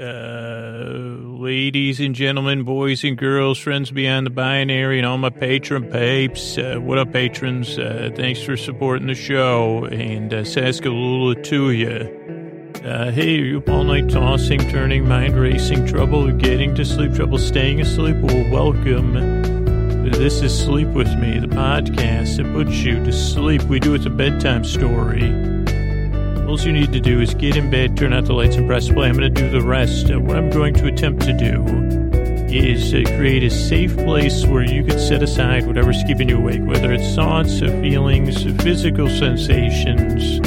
Uh, ladies and gentlemen, boys and girls, friends beyond the binary, and all my patron papes. Uh, what up, patrons? Uh, thanks for supporting the show, and uh, Saskalula to you. Uh, hey, are you up all night tossing, turning, mind racing, trouble getting to sleep, trouble staying asleep? Well, welcome. This is Sleep With Me, the podcast that puts you to sleep. We do it a bedtime story. All you need to do is get in bed, turn out the lights, and press play. I'm going to do the rest. And what I'm going to attempt to do is uh, create a safe place where you can set aside whatever's keeping you awake, whether it's thoughts, uh, feelings, physical sensations,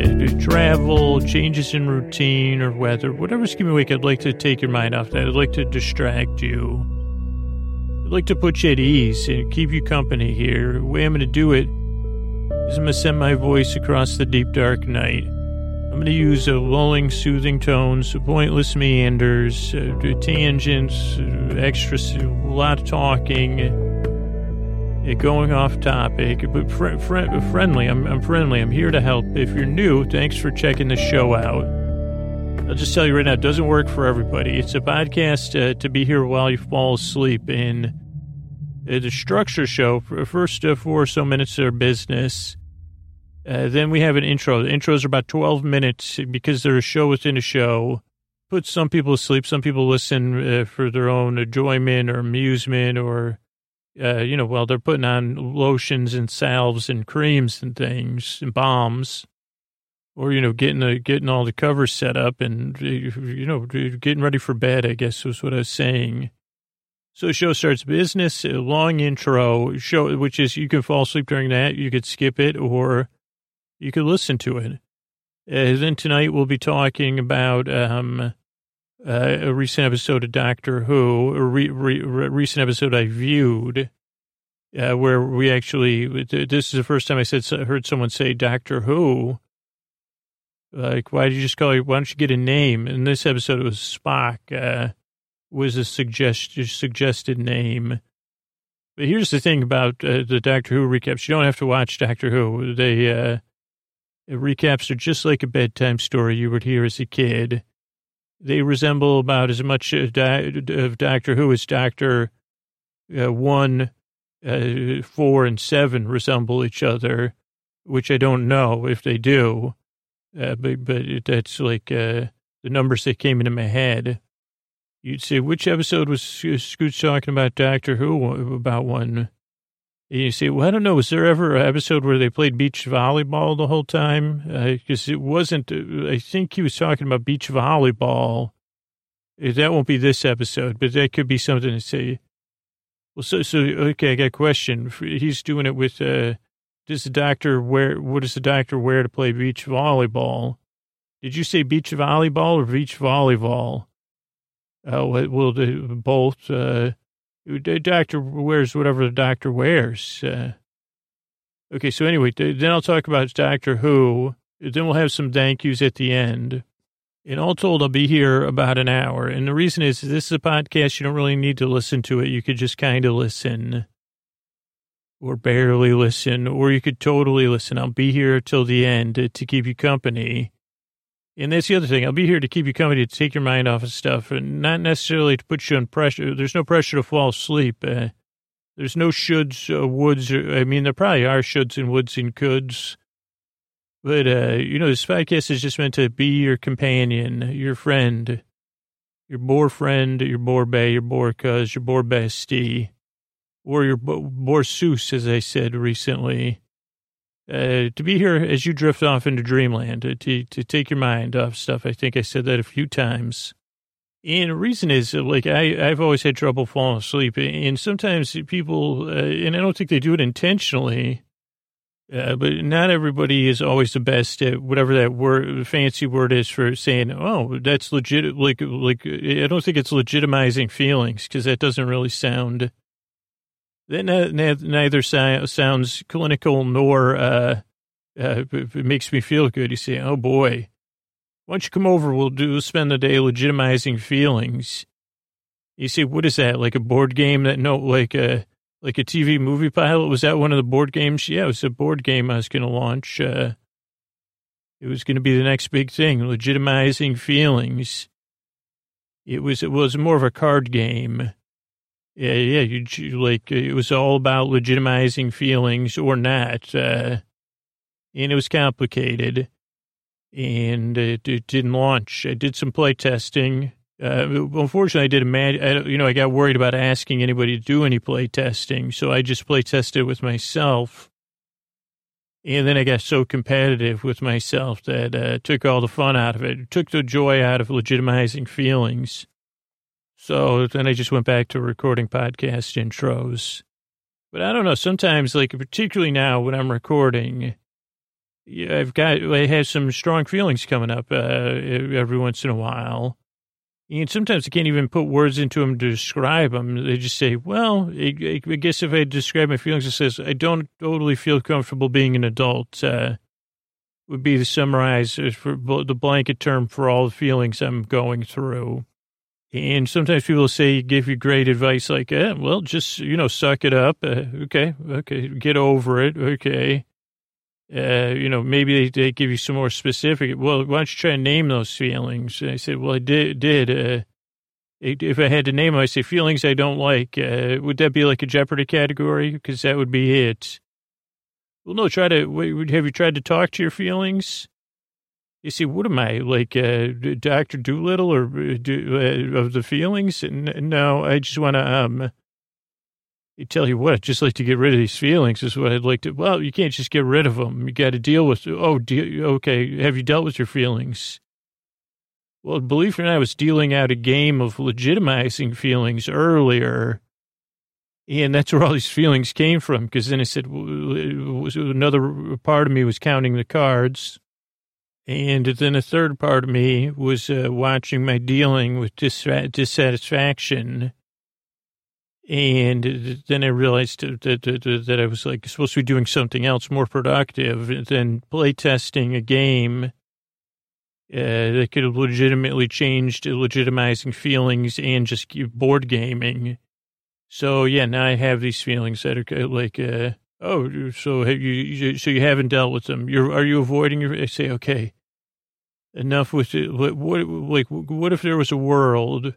uh, travel, changes in routine or weather, whatever's keeping you awake. I'd like to take your mind off that. I'd like to distract you. I'd like to put you at ease and keep you company here. The way I'm going to do it I'm going to send my voice across the deep dark night. I'm going to use a lulling, soothing tones, pointless meanders, uh, tangents, extra, a lot of talking, uh, going off topic, but fr- fr- friendly. I'm, I'm friendly. I'm here to help. If you're new, thanks for checking the show out. I'll just tell you right now, it doesn't work for everybody. It's a podcast uh, to be here while you fall asleep. And the structure show, first uh, four or so minutes of business, uh, then we have an intro. The intros are about 12 minutes because they're a show within a show. Put some people to sleep. Some people listen uh, for their own enjoyment or amusement or, uh, you know, while they're putting on lotions and salves and creams and things and bombs. Or, you know, getting the, getting all the covers set up and, uh, you know, getting ready for bed, I guess was what I was saying. So the show starts business, long intro, show, which is you can fall asleep during that. You could skip it or you could listen to it. Uh, then tonight we'll be talking about um, uh, a recent episode of Doctor Who, a re- re- recent episode I viewed, uh, where we actually, this is the first time I said heard someone say Doctor Who. Like, why did you just call it? Why don't you get a name? In this episode, it was Spock. Uh, was a suggest, suggested name. But here's the thing about uh, the Doctor Who recaps: you don't have to watch Doctor Who. They uh, recaps are just like a bedtime story you would hear as a kid. They resemble about as much of Doctor Who as Doctor uh, One, uh, Four, and Seven resemble each other, which I don't know if they do, uh, but but that's like uh, the numbers that came into my head. You'd say which episode was Scoots talking about Doctor Who about one? you say, well, I don't know. Was there ever an episode where they played beach volleyball the whole time? Because uh, it wasn't, uh, I think he was talking about beach volleyball. Uh, that won't be this episode, but that could be something to say. Well, so, so, okay, I got a question. He's doing it with, uh, does the doctor wear, what does the doctor wear to play beach volleyball? Did you say beach volleyball or beach volleyball? Uh, well, both, uh, doctor wears whatever the doctor wears. Uh, okay, so anyway, then I'll talk about Doctor Who. Then we'll have some thank yous at the end. And all told, I'll be here about an hour. And the reason is this is a podcast. You don't really need to listen to it. You could just kind of listen or barely listen, or you could totally listen. I'll be here till the end to keep you company. And that's the other thing. I'll be here to keep you company, to take your mind off of stuff, and not necessarily to put you on pressure. There's no pressure to fall asleep. Uh, there's no shoulds, uh, woulds. Or, I mean, there probably are shoulds and woulds and coulds. But, uh, you know, this podcast is just meant to be your companion, your friend, your boar friend, your boar bay, your boar cuz, your boar bestie, or your boar seuss, as I said recently uh, to be here as you drift off into dreamland, to, to, take your mind off stuff. I think I said that a few times. And the reason is like I, I've always had trouble falling asleep. And sometimes people, uh, and I don't think they do it intentionally, uh, but not everybody is always the best at whatever that word, fancy word is for saying, oh, that's legit. Like, like, I don't think it's legitimizing feelings because that doesn't really sound that neither sounds clinical nor uh, uh, makes me feel good. You say, "Oh boy, why don't you come over? We'll do spend the day legitimizing feelings." You say, "What is that? Like a board game that no, like a like a TV movie pilot? Was that one of the board games? Yeah, it was a board game I was going to launch. Uh, it was going to be the next big thing, legitimizing feelings." it was, it was more of a card game. Yeah, yeah, you, like, it was all about legitimizing feelings or not. Uh, and it was complicated and it, it didn't launch. I did some play testing uh, unfortunately, I did imagine, you know, I got worried about asking anybody to do any play testing. So I just play tested with myself. And then I got so competitive with myself that uh, took all the fun out of it, took the joy out of legitimizing feelings. So then I just went back to recording podcast intros. But I don't know, sometimes, like, particularly now when I'm recording, I've got, I have some strong feelings coming up uh, every once in a while. And sometimes I can't even put words into them to describe them. They just say, well, I, I guess if I describe my feelings, it says, I don't totally feel comfortable being an adult. Uh, would be to summarize for the blanket term for all the feelings I'm going through. And sometimes people say, give you great advice like, eh, well, just, you know, suck it up. Uh, okay. Okay. Get over it. Okay uh, you know, maybe they, they give you some more specific. Well, why don't you try and name those feelings? And I said, well, I did. did uh, if I had to name them, I say feelings I don't like. Uh, would that be like a Jeopardy category? Because that would be it. Well, no. Try to. Have you tried to talk to your feelings? You see, what am I like, uh, Doctor Dolittle, or uh, do, uh, of the feelings? No, I just want to um I tell you what, I'd just like to get rid of these feelings is what I'd like to. Well, you can't just get rid of them. You got to deal with. Oh, de- okay. Have you dealt with your feelings? Well, believe it or not, I was dealing out a game of legitimizing feelings earlier. And that's where all these feelings came from. Because then I said, another part of me was counting the cards. And then a third part of me was uh, watching my dealing with dis- dissatisfaction and then I realized that, that, that I was like supposed to be doing something else more productive than play testing a game uh, that could have legitimately changed legitimizing feelings and just board gaming. So yeah, now I have these feelings that are like, uh, oh, so have you, so you haven't dealt with them. You're, are you avoiding your, I say, okay, enough with it. What, what, like, what if there was a world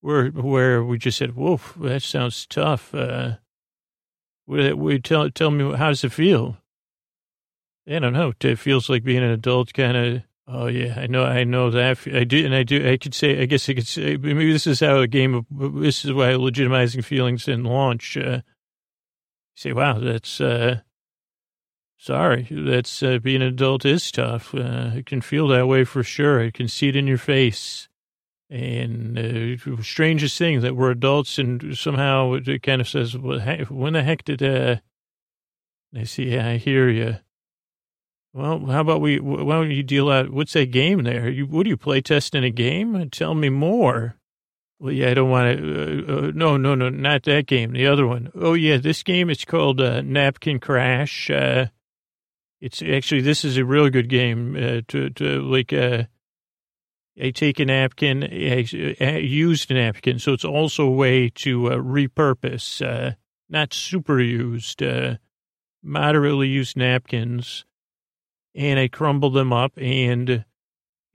where where we just said, "Whoa, that sounds tough." Uh, we tell tell me how does it feel? I don't know. It feels like being an adult, kind of. Oh yeah, I know, I know that. I do, and I do. I could say, I guess I could say, maybe this is how a game of this is why legitimizing feelings in launch. Uh, say, wow, that's uh, sorry. That's uh, being an adult is tough. Uh, I can feel that way for sure. I can see it in your face. And uh, strangest thing that we're adults and somehow it kind of says, well, when the heck did, uh, I see, yeah, I hear you. Well, how about we, why don't you deal out, what's that game there? You, what do you play test in a game? Tell me more. Well, yeah, I don't want to, uh, uh, no, no, no, not that game, the other one. Oh yeah, this game, it's called, uh, Napkin Crash. Uh, it's actually, this is a real good game, uh, to, to like, uh, I take a napkin, a used napkin, so it's also a way to repurpose, not super used, moderately used napkins, and I crumble them up, and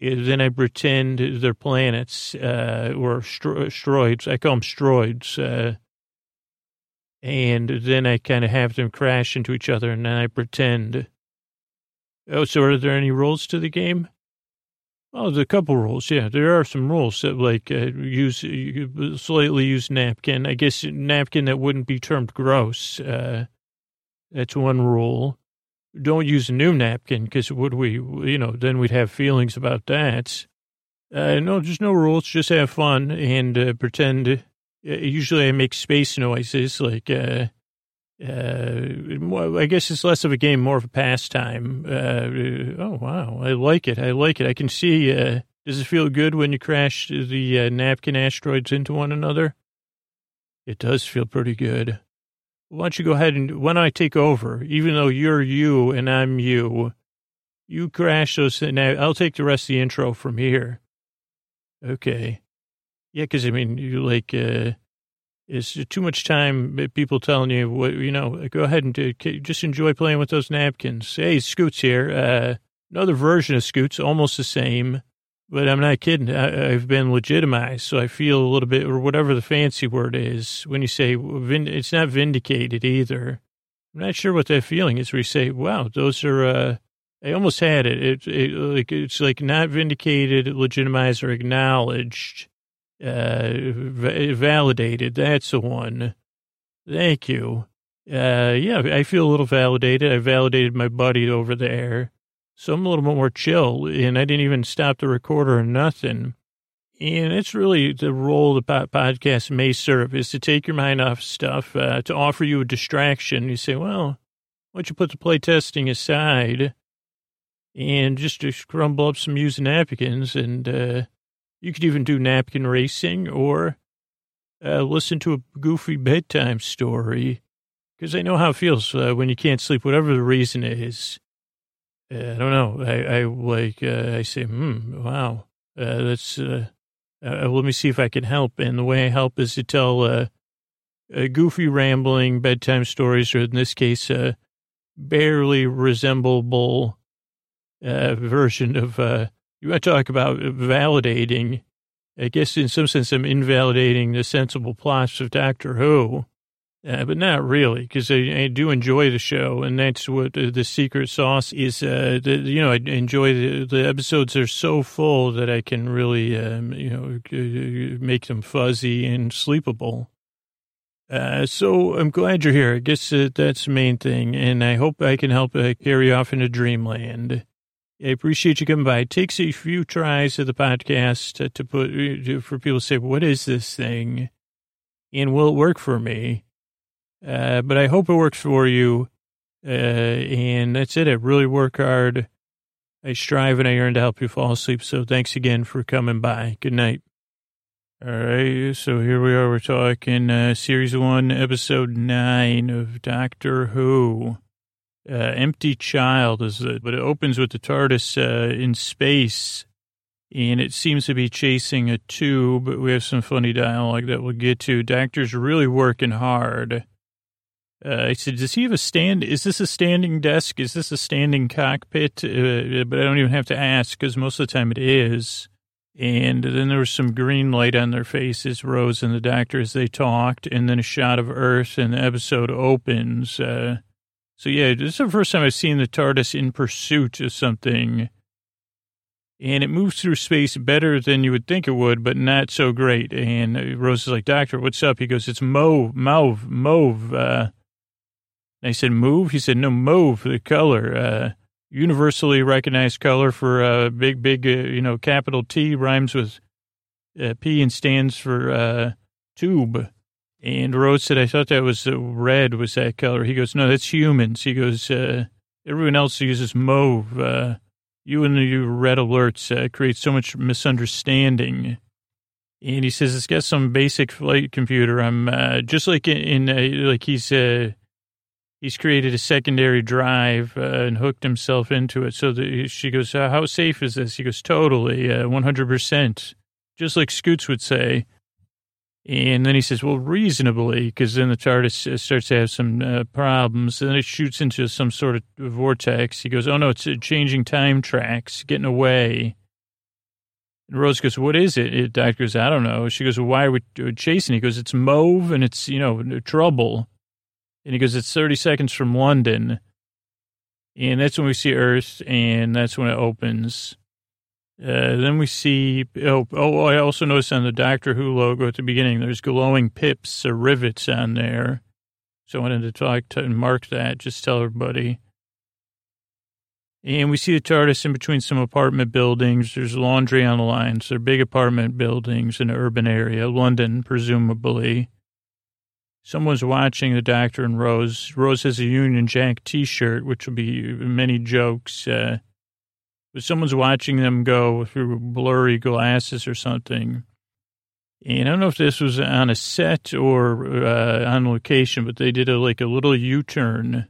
then I pretend they're planets uh, or asteroids. I call them asteroids, uh, and then I kind of have them crash into each other, and then I pretend. Oh, so are there any rules to the game? Oh, there's a couple rules. Yeah, there are some rules that like uh, use slightly used napkin. I guess napkin that wouldn't be termed gross. Uh, that's one rule. Don't use a new napkin because would we, you know, then we'd have feelings about that. Uh, no, just no rules. Just have fun and uh, pretend. Uh, usually I make space noises like, uh, uh, I guess it's less of a game, more of a pastime. Uh, oh wow, I like it. I like it. I can see. Uh, does it feel good when you crash the uh, napkin asteroids into one another? It does feel pretty good. Why don't you go ahead and when I take over? Even though you're you and I'm you, you crash those. Now I'll take the rest of the intro from here. Okay. Yeah, because I mean, you like. Uh, is too much time uh, people telling you what you know go ahead and do, just enjoy playing with those napkins hey scoots here uh, another version of scoots almost the same but I'm not kidding. I, I've been legitimized, so I feel a little bit, or whatever the fancy word is, when you say it's not vindicated either. I'm not sure what that feeling is. Where you say, "Wow, those are." uh I almost had it. It, it like it's like not vindicated, legitimized, or acknowledged, uh, validated. That's the one. Thank you. Uh, yeah, I feel a little validated. I validated my buddy over there. So I'm a little bit more chill, and I didn't even stop the recorder or nothing. And it's really the role the podcast may serve is to take your mind off stuff, uh, to offer you a distraction. You say, well, why don't you put the play testing aside and just, just crumble up some used napkins? And uh, you could even do napkin racing or uh, listen to a goofy bedtime story because I know how it feels uh, when you can't sleep, whatever the reason is. Uh, I don't know. I, I like, uh, I say, hmm, wow, uh, that's, uh, uh, let me see if I can help. And the way I help is to tell uh, goofy, rambling bedtime stories, or in this case, a barely resemblable version of, you want to talk about validating. I guess in some sense, I'm invalidating the sensible plots of Doctor Who uh, but not really, because I, I, do enjoy the show, and that's what uh, the secret sauce is. Uh, you know, I enjoy the, the episodes are so full that I can really, um, you know, make them fuzzy and sleepable. Uh, so I'm glad you're here. I guess uh, that's the main thing, and I hope I can help uh, carry off into dreamland. I appreciate you coming by. It takes a few tries of the podcast to, to put for people to say, "What is this thing?" and will it work for me? Uh, but I hope it works for you. Uh, and that's it. I really work hard. I strive and I earn to help you fall asleep. So thanks again for coming by. Good night. All right. So here we are. We're talking uh, series one, episode nine of Doctor Who. Uh, Empty Child is it, but it opens with the TARDIS uh, in space, and it seems to be chasing a tube. We have some funny dialogue that we'll get to. Doctor's really working hard. Uh, I said, does he have a stand? Is this a standing desk? Is this a standing cockpit? Uh, but I don't even have to ask because most of the time it is. And then there was some green light on their faces, Rose and the doctor, as they talked, and then a shot of Earth, and the episode opens. Uh, so, yeah, this is the first time I've seen the TARDIS in pursuit of something. And it moves through space better than you would think it would, but not so great. And Rose is like, Doctor, what's up? He goes, It's mauve, mauve, mauve. Uh, I said, move? He said, no, move the color. Uh, universally recognized color for a uh, big, big, uh, you know, capital T rhymes with uh, P and stands for uh, tube. And Rose said, I thought that was uh, red was that color. He goes, no, that's humans. He goes, everyone else uses mauve. Uh, you and your red alerts uh, create so much misunderstanding. And he says, it's got some basic flight computer. I'm uh, just like in, in like he's, he's created a secondary drive uh, and hooked himself into it. So the, she goes, uh, "How safe is this?" He goes, "Totally, uh, one hundred percent," just like Scoots would say. And then he says, "Well, reasonably," because then the TARDIS uh, starts to have some uh, problems. And then it shoots into some sort of vortex. He goes, "Oh no, it's uh, changing time tracks, getting away." Rose goes, "What is it?" it doctor goes, "I don't know." She goes, well, "Why are we chasing?" He goes, "It's mauve and it's you know trouble." And he goes, it's 30 seconds from London. And that's when we see Earth, and that's when it opens. Uh, then we see, oh, oh, I also noticed on the Doctor Who logo at the beginning, there's glowing pips or rivets on there. So I wanted to talk to and mark that, just tell everybody. And we see the TARDIS in between some apartment buildings. There's laundry on the lines. They're big apartment buildings in an urban area, London, presumably. Someone's watching the doctor and Rose. Rose has a Union Jack T-shirt, which will be many jokes. Uh, but someone's watching them go through blurry glasses or something. And I don't know if this was on a set or uh, on location, but they did a, like a little U-turn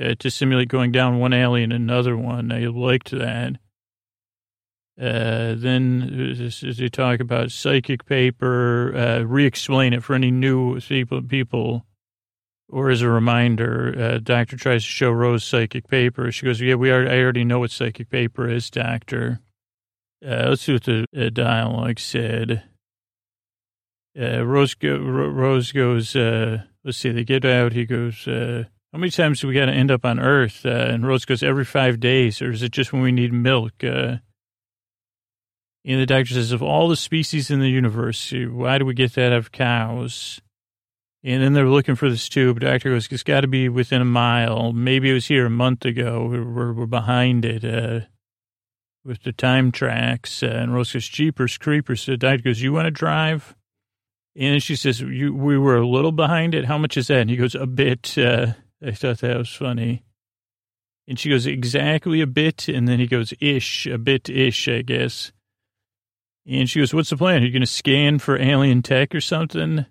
uh, to simulate going down one alley and another one. I liked that. Uh, then they talk about psychic paper, uh, re-explain it for any new people, or as a reminder, uh, doctor tries to show Rose psychic paper. She goes, yeah, we are, I already know what psychic paper is, doctor. Uh, let's see what the uh, dialogue said. Uh, Rose, go, Rose goes, uh, let's see, they get out. He goes, uh, how many times do we got to end up on Earth? Uh, and Rose goes, every five days, or is it just when we need milk? Uh, and the doctor says, of all the species in the universe, why do we get that of cows? And then they're looking for this tube. Doctor goes, it's got to be within a mile. Maybe it was here a month ago. We're, we're behind it uh, with the time tracks. Uh, and Rose goes, Jeepers Creepers. So the doctor goes, you want to drive? And she says, you, we were a little behind it. How much is that? And he goes, a bit. Uh, I thought that was funny. And she goes, exactly a bit. And then he goes, ish, a bit ish, I guess. And she goes, what's the plan? Are you going to scan for alien tech or something?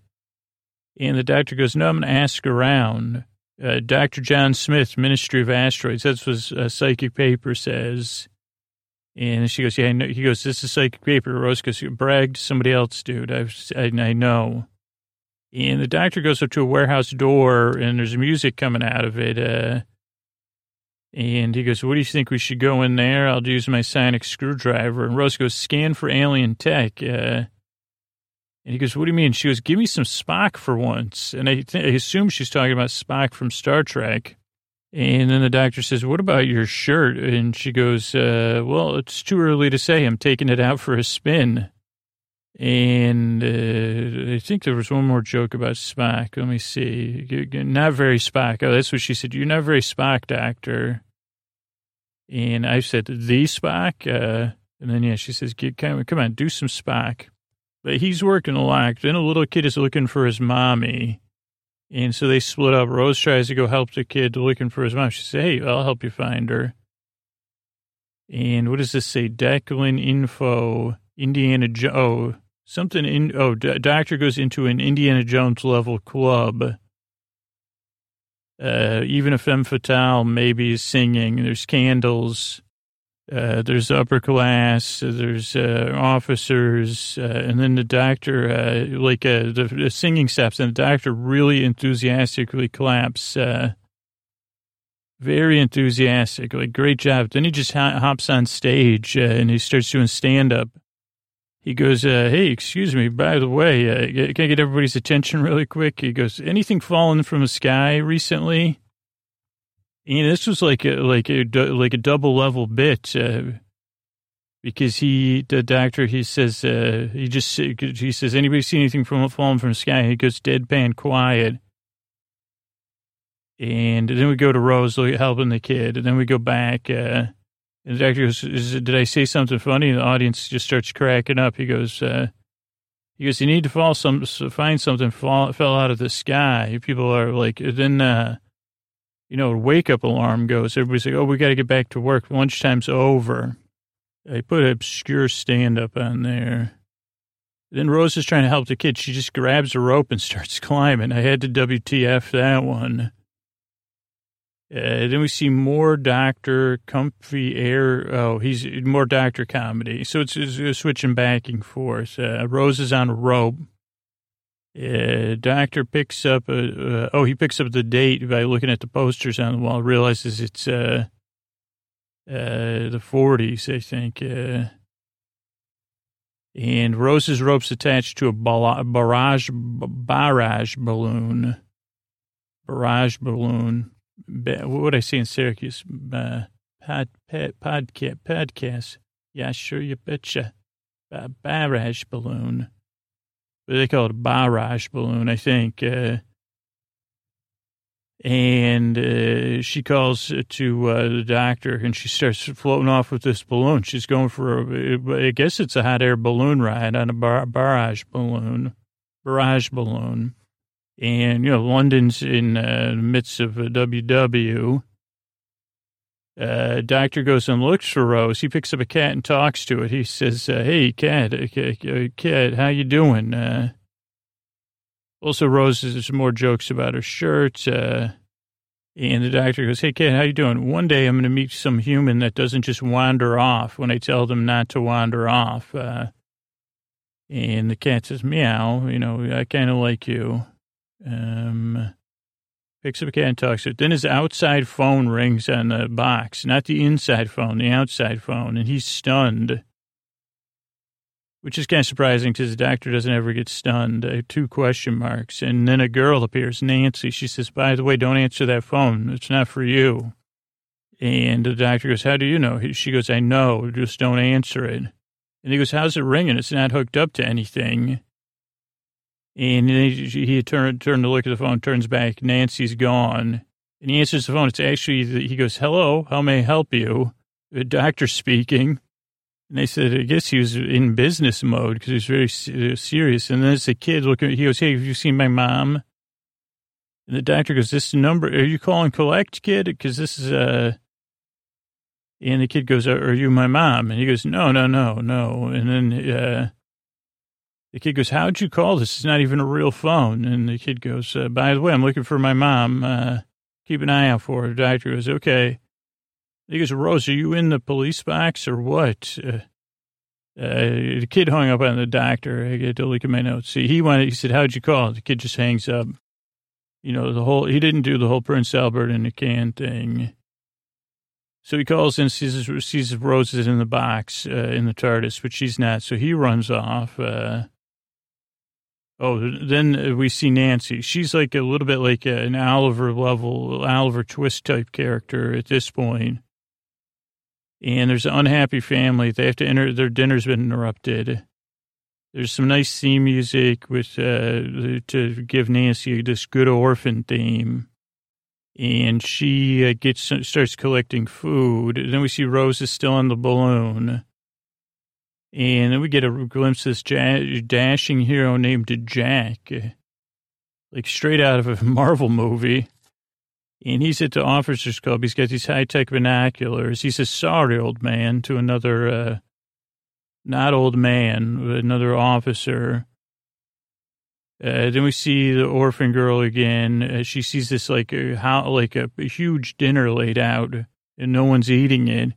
And the doctor goes, no, I'm going to ask around. Uh, Dr. John Smith, Ministry of Asteroids. That's what a psychic paper says. And she goes, yeah, He goes, this is psychic paper. Rose goes, bragged somebody else, dude. I've, I, I know. And the doctor goes up to a warehouse door and there's music coming out of it. Uh, and he goes, what do you think we should go in there? I'll use my sonic screwdriver. And Rose goes, scan for alien tech. Uh, and he goes, what do you mean? She goes, give me some Spock for once. And I, th- I assume she's talking about Spock from Star Trek. And then the doctor says, what about your shirt? And she goes, uh, well, it's too early to say. I'm taking it out for a spin. And uh, I think there was one more joke about Spock. Let me see. Not very Spock. Oh, that's what she said. You're not very Spock, doctor. And I said, the Spock? Uh, and then, yeah, she says, come on, do some Spock. But he's working a lot. Then a little kid is looking for his mommy. And so they split up. Rose tries to go help the kid looking for his mom. She says, hey, I'll help you find her. And what does this say? Declan info, Indiana Jones. Something in, oh, d- doctor goes into an Indiana Jones level club. Uh, even a femme fatale maybe is singing. There's candles. Uh, there's upper class, there's uh, officers, uh, and then the doctor, uh, like uh, the, the, singing stops, and the doctor really enthusiastically claps. Uh, very enthusiastic, like great job. Then he just hops on stage and he starts doing stand up. He goes, "Hey, excuse me. By the way, can I get everybody's attention really quick?" He goes, "Anything falling from the sky recently?" And this was like a, like a, like a double level bit, uh, because he, the doctor, he says, uh, he just, he says, anybody see anything from falling from the sky? He goes deadpan quiet. And then we go to Rose helping the kid. And then we go back, uh, and the doctor goes, did I say something funny? And the audience just starts cracking up. He goes, uh, he goes, you need to fall some, find something fall, fell out of the sky. People are like, then, uh, you know, wake up alarm goes. Everybody's like, oh, we got to get back to work. Lunchtime's over. I put an obscure stand up on there. Then Rose is trying to help the kid. She just grabs a rope and starts climbing. I had to WTF that one. Uh, then we see more doctor, comfy air. Oh, he's more doctor comedy. So it's, it's switching back and forth. Uh, Rose is on a rope. Uh, doctor picks up, a, uh, oh, he picks up the date by looking at the posters on the wall, realizes it's uh, uh, the 40s, I think. And Rose's rope's attached to a barrage, barrage balloon. Barrage balloon. What I say in Syracuse? Uh, pod, pod, podcast, podcast. Yeah, sure, you betcha. Barrage balloon What they call it a barrage balloon, I think. Uh, and uh, she calls to uh, the doctor and she starts floating off with this balloon. She's going for, a, I guess it's a hot air balloon ride on a bar, barrage balloon, barrage balloon. And, you know, London's in uh, the midst of a WW. Uh, doctor goes and looks for Rose. He picks up a cat and talks to it. He says, uh, "Hey, cat, uh, cat, how you doing?" Uh, also, Rose has some more jokes about her shirt. And the doctor goes, "Hey, cat, how you doing? One day I'm going to meet some human that doesn't just wander off when I tell them not to wander off." And the cat says, "Meow, you know, I kind of like you." Um, Picks up a cat and talks to it. Then his outside phone rings on the box, not the inside phone, the outside phone, and he's stunned. which is kind of surprising because the doctor doesn't ever get stunned. Uh, two question marks. And then a girl appears, Nancy. She says, By the way, don't answer that phone. It's not for you. And the doctor goes, How do you know? She goes, I know. Just don't answer it. And he goes, How's it ringing? It's not hooked up to anything. And he, turned, turned to look at the phone, turns back. Nancy's gone. And he answers the phone. It's actually, he goes, Hello, how may I help you? The doctor speaking. And they said, I guess he was in business mode because he was very uh, serious. And then as a kid looking, he goes, Hey, have you seen my mom? And the doctor goes, This number, are you calling collect, kid? Because this is, uh, and the kid goes, Are you my mom? And he goes, No, no, no, no. And then, uh, the kid goes, How'd you call this? It's not even a real phone. And the kid goes, uh, By the way, I'm looking for my mom. Uh, keep an eye out for her. The doctor goes, Okay. He goes, Rose, are you in the police box or what? Uh, uh, the kid hung up on the doctor. I get to look at my notes. See, he wanted, he said, how'd you call? The kid just hangs up. You know, the whole, he didn't do the whole Prince Albert in a can thing. So he calls and sees, sees Rose is in the box, uh, in the TARDIS, but she's not. So he runs off. Uh, oh, then we see Nancy. She's like a little bit like an Oliver level, Oliver Twist type character at this point. and there's an unhappy family. They have to enter, their dinner's been interrupted. There's some nice theme music with, uh, to give Nancy this good orphan theme. And she uh, gets, starts collecting food. Then we see Rose is still on the balloon. And then we get a glimpse of this dashing hero named Jack, like straight out of a Marvel movie. And he's at the officers club. He's got these high tech binoculars. He says, sorry, old man, to another, uh, not old man, but another officer. Uh, then we see the orphan girl again. Uh, she sees this like a, how, like a, a, huge dinner laid out and no one's eating it.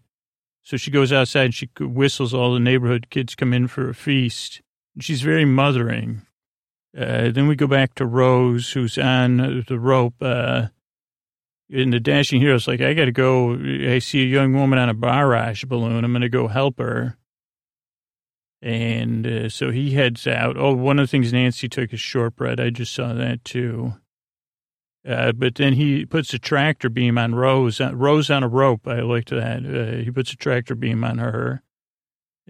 So she goes outside and she whistles. All the neighborhood kids come in for a feast. She's very mothering. Uh, then we go back to Rose, who's on the rope. Uh, and the dashing hero's like, I got to go. I see a young woman on a barrage balloon. I'm going to go help her. And uh, so he heads out. Oh, one of the things Nancy took is shortbread. I just saw that too. Uh, but then he puts a tractor beam on Rose. Uh, Rose on a rope. I liked that. Uh, he puts a tractor beam on her.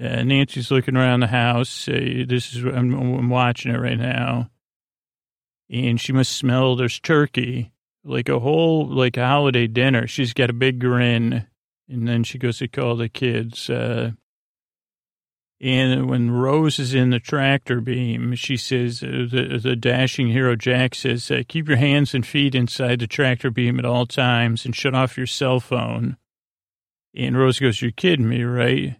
Uh, Nancy's looking around the house. Uh, this is I'm, I'm watching it right now, and she must smell there's turkey like a whole like a holiday dinner. She's got a big grin, and then she goes to call the kids. Uh, and when Rose is in the tractor beam, she says, uh, the, the dashing hero Jack says, uh, keep your hands and feet inside the tractor beam at all times and shut off your cell phone. And Rose goes, you're kidding me, right?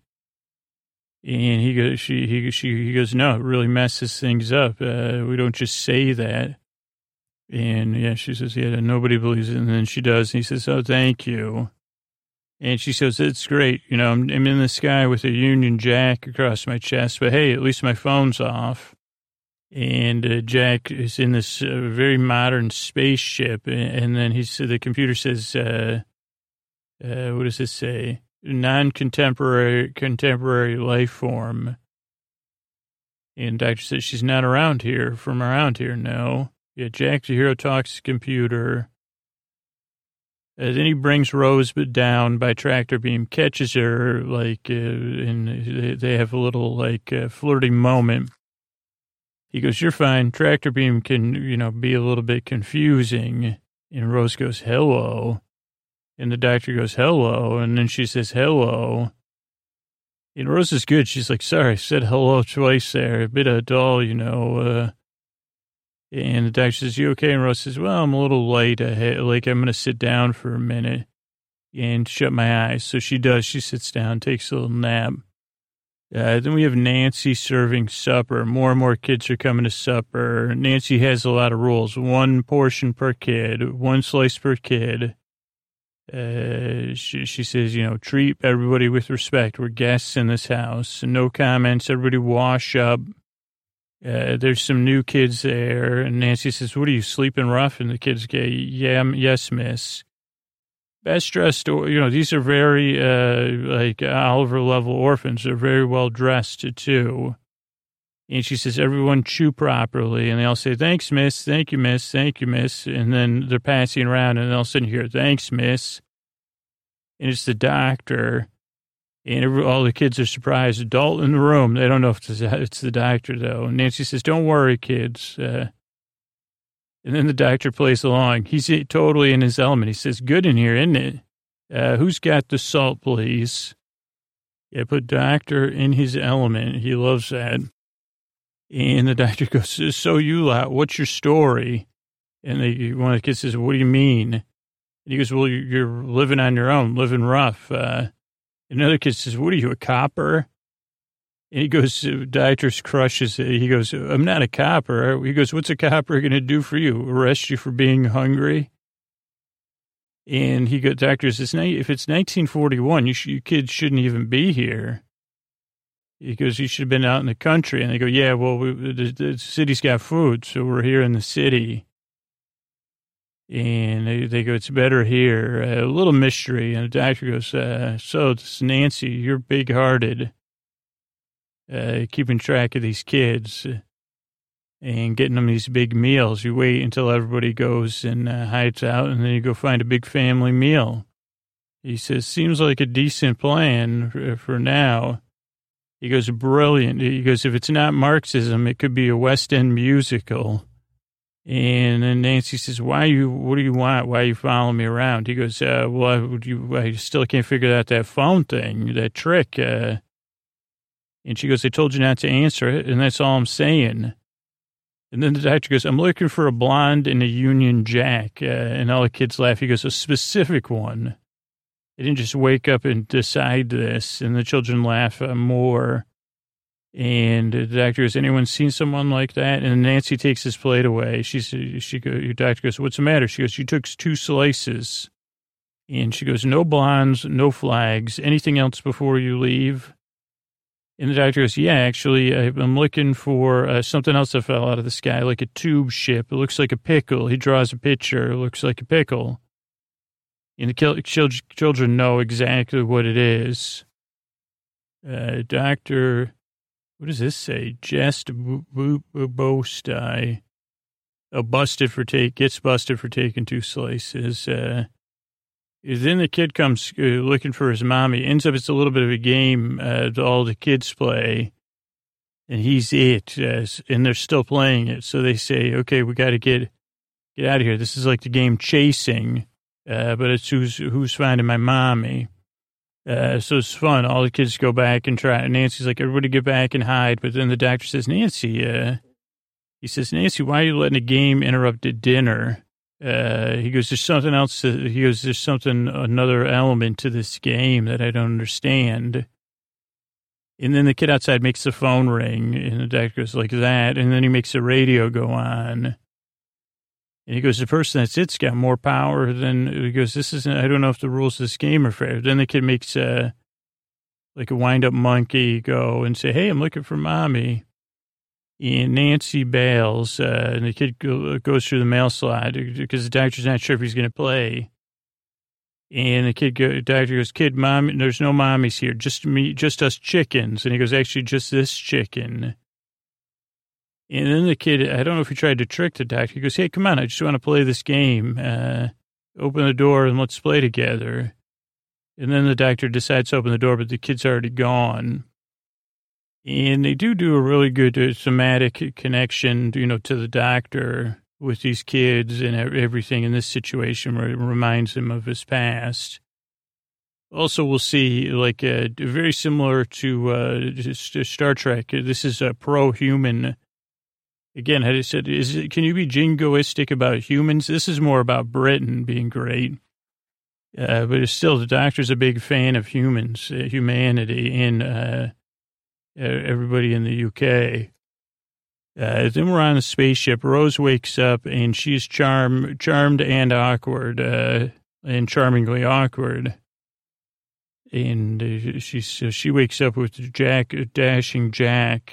And he goes, she, he, she, he goes, no, it really messes things up. Uh, we don't just say that. And yeah, she says, yeah, nobody believes it. And then she does. And he says, oh, thank you. And she says, it's great. You know, I'm, I'm in the sky with a Union Jack across my chest, but hey, at least my phone's off. And uh, Jack is in this uh, very modern spaceship. And, then he said, the computer says, uh, uh, what does it say? Non-contemporary, contemporary life form. And doctor says, she's not around here, from around here, no. Yeah, Jack the hero talks computer. Uh, then he brings Rose down by tractor beam, catches her, like, uh, and they have a little, like, uh, flirting moment. He goes, You're fine. Tractor beam can, you know, be a little bit confusing. And Rose goes, Hello. And the doctor goes, Hello. And then she says, Hello. And Rose is good. She's like, Sorry, I said hello twice there. A bit of a doll, you know. Uh, and the doctor says, you okay? And Rose says, well, I'm a little light. Like, I'm going to sit down for a minute and shut my eyes. So she does. She sits down, takes a little nap. Uh, then we have Nancy serving supper. More and more kids are coming to supper. Nancy has a lot of rules. One portion per kid, one slice per kid. Uh, she, she says, you know, treat everybody with respect. We're guests in this house. No comments. Everybody wash up. Uh, there's some new kids there, and Nancy says, "What are you sleeping rough?" And the kids go, "Yeah, yes, miss." Best dressed, you know, these are very uh, like Oliver level orphans. They're very well dressed too. And she says, everyone chew properly. And they all say, thanks, miss. Thank you, miss. Thank you, miss. And then they're passing around and all of a sudden you hear, thanks, miss. And it's the doctor. And every, all the kids are surprised. Adult in the room. They don't know if it's, it's the doctor, though. And Nancy says, don't worry, kids. Uh, and then the doctor plays along. He's totally in his element. He says, good in here, isn't it? Uh, who's got the salt, please? Yeah, put doctor in his element. He loves that. And the doctor goes, so you lot, what's your story? And they, one of the kids says, what do you mean? And he goes, well, you're living on your own, living rough. Uh, another kid says, what are you, a copper? And he goes, uh, doctor crushes it. He goes, I'm not a copper. He goes, what's a copper going to do for you? Arrest you for being hungry? And he goes, doctor says, if it's 1941, you, sh- you kids shouldn't even be here. He goes, you should have been out in the country. And they go, yeah, well, we, the, the, city's got food, so we're here in the city. And they, they go, it's better here. Uh, a little mystery. And the doctor goes, uh, so it's Nancy, you're big hearted, uh, keeping track of these kids and getting them these big meals. You wait until everybody goes and uh, hides out, and then you go find a big family meal. He says, seems like a decent plan for, for now. He goes, brilliant. He goes, if it's not Marxism, it could be a West End musical. And then Nancy says, why you, what do you want? Why are you following me around? He goes, uh, well, I, I still can't figure out that phone thing, that trick. Uh, and she goes, I told you not to answer it. And that's all I'm saying. And then the doctor goes, I'm looking for a blonde and a Union Jack. Uh, and all the kids laugh. He goes, a specific one. They didn't just wake up and decide this. And the children laugh uh, more. And the doctor goes, anyone seen someone like that? And Nancy takes his plate away. She says, she goes, your doctor goes, what's the matter? She goes, you took two slices. And she goes, no blondes, no flags, anything else before you leave? And the doctor goes, yeah, actually, I'm looking for uh, something else that fell out of the sky, like a tube ship. It looks like a pickle. He draws a picture. It looks like a pickle. And the children know exactly what it is. Uh, Doctor, what does this say? Jest Bostai. Uh, busted for take, gets busted for taking two slices. Uh, then the kid comes uh, looking for his mommy. Ends up it's a little bit of a game uh, all the kids play, and he's it, and they're still playing it. So they say, "Okay, we got to get get out of here." This is like the game chasing, uh, but it's who's who's finding my mommy. Uh, so it's fun. All the kids go back and try. Nancy's like, everybody get back and hide. But then the doctor says, Nancy, uh, he says, Nancy, why are you letting a game interrupt a dinner? Uh, he goes, there's something else. To, he goes, there's something, another element to this game that I don't understand. And then the kid outside makes the phone ring and the doctor goes like that. And then he makes the radio go on. And he goes, the person that's it's got more power than, he goes, this isn't, I don't know if the rules of this game are fair. Then the kid makes a, like a wind up monkey go and say, hey, I'm looking for mommy. And Nancy bails, uh, and the kid go, goes through the mail slot because the doctor's not sure if he's going to play. And the kid, go, doctor goes, kid, mom, there's no mommies here, just me, just us chickens. And he goes, actually, just this chicken. And then the kid, I don't know if he tried to trick the doctor. He goes, hey, come on, I just want to play this game. Uh, open the door and let's play together. And then the doctor decides to open the door, but the kid's already gone. And they do do a really good uh, somatic connection, you know, to the doctor with these kids and everything in this situation where it reminds him of his past. Also, we'll see like uh, very similar to uh, Star Trek. This is a pro-human Again, I said, is it, can you be jingoistic about humans? This is more about Britain being great. Uh, but it's still, the doctor's a big fan of humans, uh, humanity, and uh, everybody in the UK. Uh, then we're on a spaceship. Rose wakes up and she's charm, charmed and awkward, uh, and charmingly awkward. And uh, she she wakes up with Jack, dashing Jack,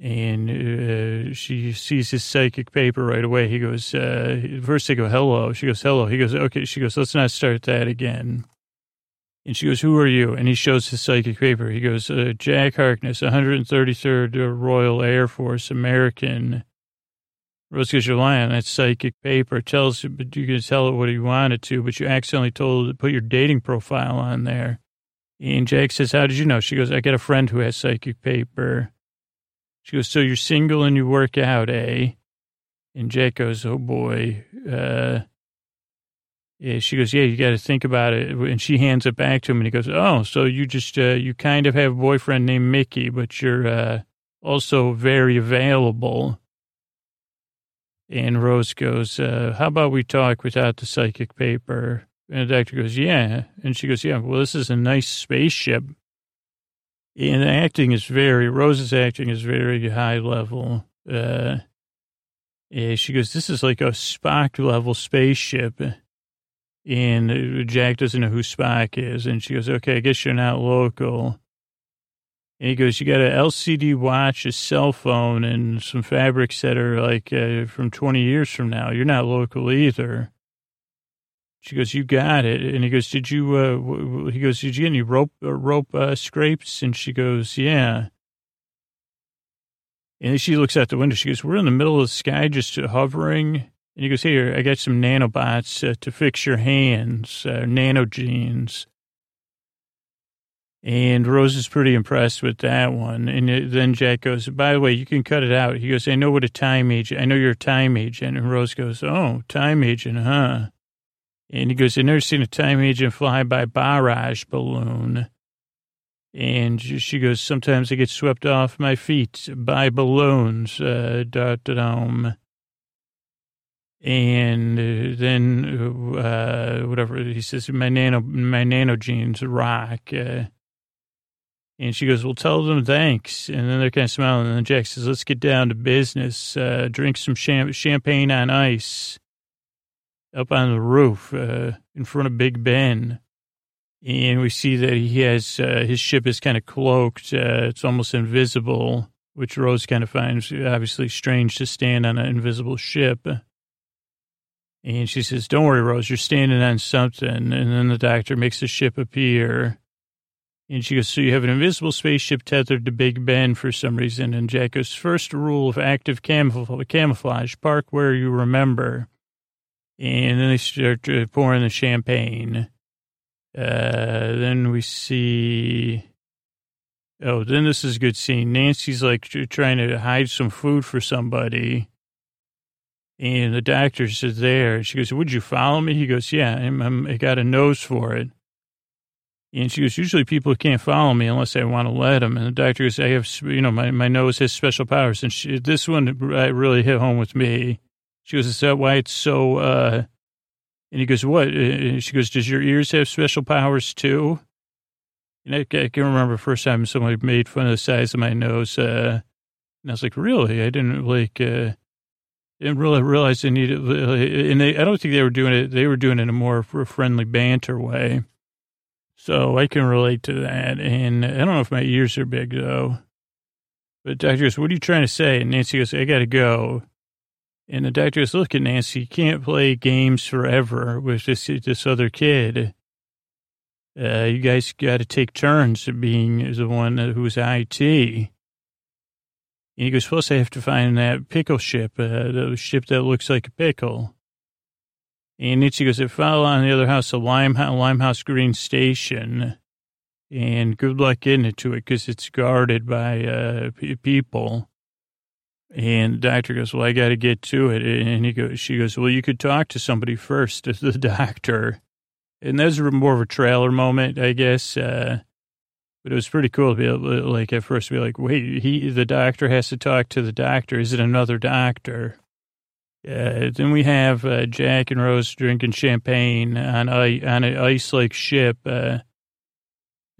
and uh, she sees his psychic paper right away. He goes, uh, first they go, hello. She goes, hello. He goes, okay. She goes, let's not start that again. And she goes, who are you? And he shows his psychic paper. He goes, uh, Jack Harkness, 133rd Royal Air Force, American. Rose goes, you're lying. That psychic paper tells you, but you can tell it what you wanted to, but you accidentally told put your dating profile on there. And Jack says, how did you know? She goes, I got a friend who has psychic paper. She goes, so you're single and you work out, eh? And Jack goes, oh boy. Uh, yeah, she goes, yeah, you got to think about it. And she hands it back to him and he goes, oh, so you just, uh, you kind of have a boyfriend named Mickey, but you're, uh, also very available. And Rose goes, uh, how about we talk without the psychic paper? And the doctor goes, yeah. And she goes, yeah, well, this is a nice spaceship. And acting is very, Rose's acting is very high level. Uh, she goes, this is like a Spock level spaceship. And Jack doesn't know who Spock is. And she goes, okay, I guess you're not local. And he goes, you got an LCD watch, a cell phone, and some fabrics that are like uh, from 20 years from now. You're not local either. She goes, you got it. And he goes, did you, uh, he goes, did you get any rope, uh, rope uh, scrapes? And she goes, yeah. And she looks out the window. She goes, we're in the middle of the sky, just hovering. And he goes, here, I got some nanobots uh, to fix your hands, uh, nano genes. And Rose is pretty impressed with that one. And then Jack goes, by the way, you can cut it out. He goes, I know what a time agent, I know you're a time agent. And Rose goes, oh, time agent, huh? And he goes, I've never seen a time agent fly by barrage balloon. And she goes, sometimes I get swept off my feet by balloons. Uh. And uh, then, uh, whatever, he says, my nano, my nano genes rock. Uh, and she goes, well, tell them thanks. And then they're kind of smiling. And then Jack says, let's get down to business. Uh, drink some cham- champagne on ice up on the roof uh, in front of Big Ben. And we see that he has, uh, his ship is kind of cloaked. Uh, it's almost invisible, which Rose kind of finds obviously strange to stand on an invisible ship. And she says, don't worry, Rose, you're standing on something. And then the doctor makes the ship appear. And she goes, so you have an invisible spaceship tethered to Big Ben for some reason. And Jack goes, first rule of active camouflage, park where you remember. And then they start pouring the champagne. Uh, then we see, oh, then this is a good scene. Nancy's like trying to hide some food for somebody. And the doctor's is there. She goes, would you follow me? He goes, yeah, I'm, I'm, I got a nose for it. And she goes, usually people can't follow me unless I want to let them. And the doctor goes, I have, you know, my, my nose has special powers. And she, this one really hit home with me. She goes, is that why it's so, uh, and he goes, what? And she goes, does your ears have special powers too? And I, I can remember first time somebody made fun of the size of my nose. Uh, and I was like, really? I didn't like, uh, didn't really realize they needed, and they, I don't think they were doing it, they were doing it in a more friendly banter way. So I can relate to that. And I don't know if my ears are big though. But doctor goes, what are you trying to say? And Nancy goes, I got to go. And the doctor goes, look at Nancy, you can't play games forever with this, this other kid. Uh, you guys got to take turns being the one who's IT. And he goes, plus I have to find that pickle ship, uh, the ship that looks like a pickle. And Nietzsche goes, it fell on the other house, a Limehouse, Limehouse Green Station. And good luck getting it to it because it's guarded by uh, people. And the doctor goes, well, I got to get to it. And he goes, she goes, well, you could talk to somebody first, the doctor. And that was more of a trailer moment, I guess. Uh, but it was pretty cool to be able, to, like, at first be like, wait, he, the doctor has to talk to the doctor. Is it another doctor? Uh, then we have uh, Jack and Rose drinking champagne on a, on an ice-like ship. Uh,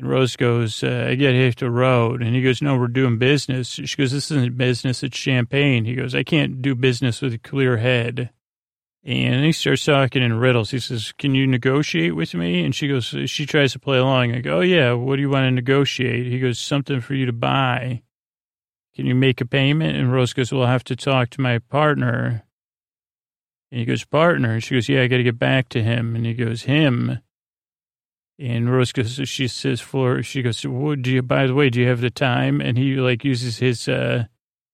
and Rose goes, uh, I get hit the road. And he goes, no, we're doing business. She goes, this isn't business, it's champagne. He goes, I can't do business with a clear head. And he starts talking in riddles. He says, can you negotiate with me? And she goes, she tries to play along. I go, oh, yeah, what do you want to negotiate? He goes, something for you to buy. Can you make a payment? And Rose goes, well, I'll have to talk to my partner. And he goes, partner. And she goes, yeah, I got to get back to him. And he goes, him. And Rose goes, she says, Flora, she goes, well, do you, by the way, do you have the time? And he like uses his, uh,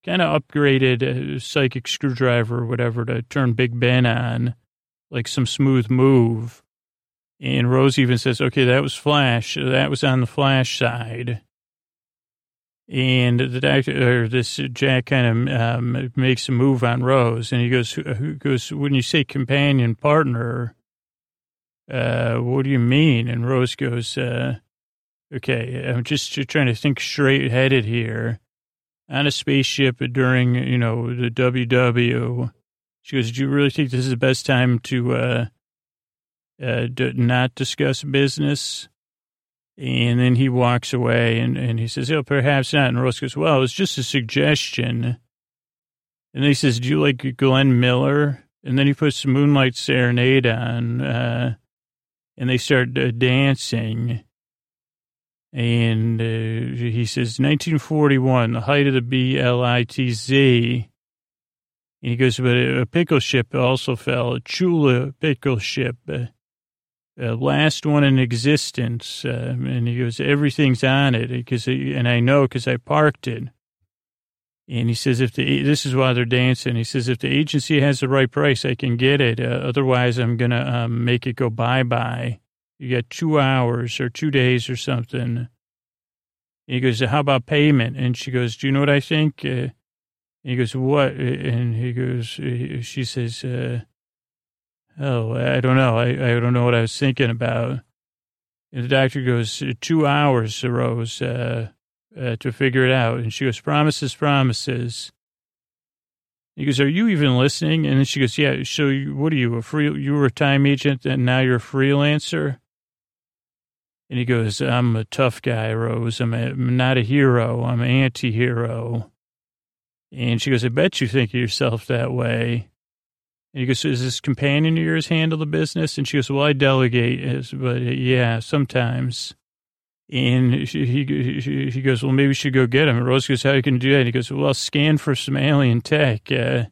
kind of upgraded uh, psychic screwdriver or whatever to turn Big Ben on, like some smooth move. And Rose even says, okay, that was Flash. That was on the Flash side. And the doctor, or this Jack kind of um, makes a move on Rose, and he goes, "Who goes? When you say companion partner, uh, what do you mean?" And Rose goes, uh, "Okay, I'm just trying to think straight headed here. On a spaceship during, you know, the WW." She goes, "Do you really think this is the best time to uh, uh, not discuss business?" And then he walks away and, and he says, oh, perhaps not. And Rose goes, well, it's just a suggestion. And then he says, do you like Glenn Miller? And then he puts Moonlight Serenade on, uh, and they start uh, dancing. And uh, he says, 1941, the height of the B-L-I-T-Z. And he goes, but a pickle ship also fell, a Chula pickle ship. Uh, last one in existence. Uh, and he goes, everything's on it because, and I know because I parked it. And he says, if the, this is why they're dancing. He says, if the agency has the right price, I can get it. Uh, otherwise, I'm going to um, make it go bye bye. You got two hours or two days or something. And he goes, how about payment? And she goes, do you know what I think? Uh, he goes, what? And he goes, she says, uh, Oh, I don't know. I, I don't know what I was thinking about. And the doctor goes, two hours, Rose, uh, uh, to figure it out. And she goes, promises, promises. He goes, are you even listening? And then she goes, yeah. So you, what are you, a free, you were a time agent and now you're a freelancer? And he goes, I'm a tough guy, Rose. I'm, a, I'm not a hero. I'm an anti-hero. And she goes, I bet you think of yourself that way. And he goes, is this companion of yours handle the business? And she goes, well, I delegate, but yeah, sometimes. And she, he, he goes, well, maybe we should go get him. And Rose goes, how you can do that? And he goes, well, I'll scan for some alien tech. Uh,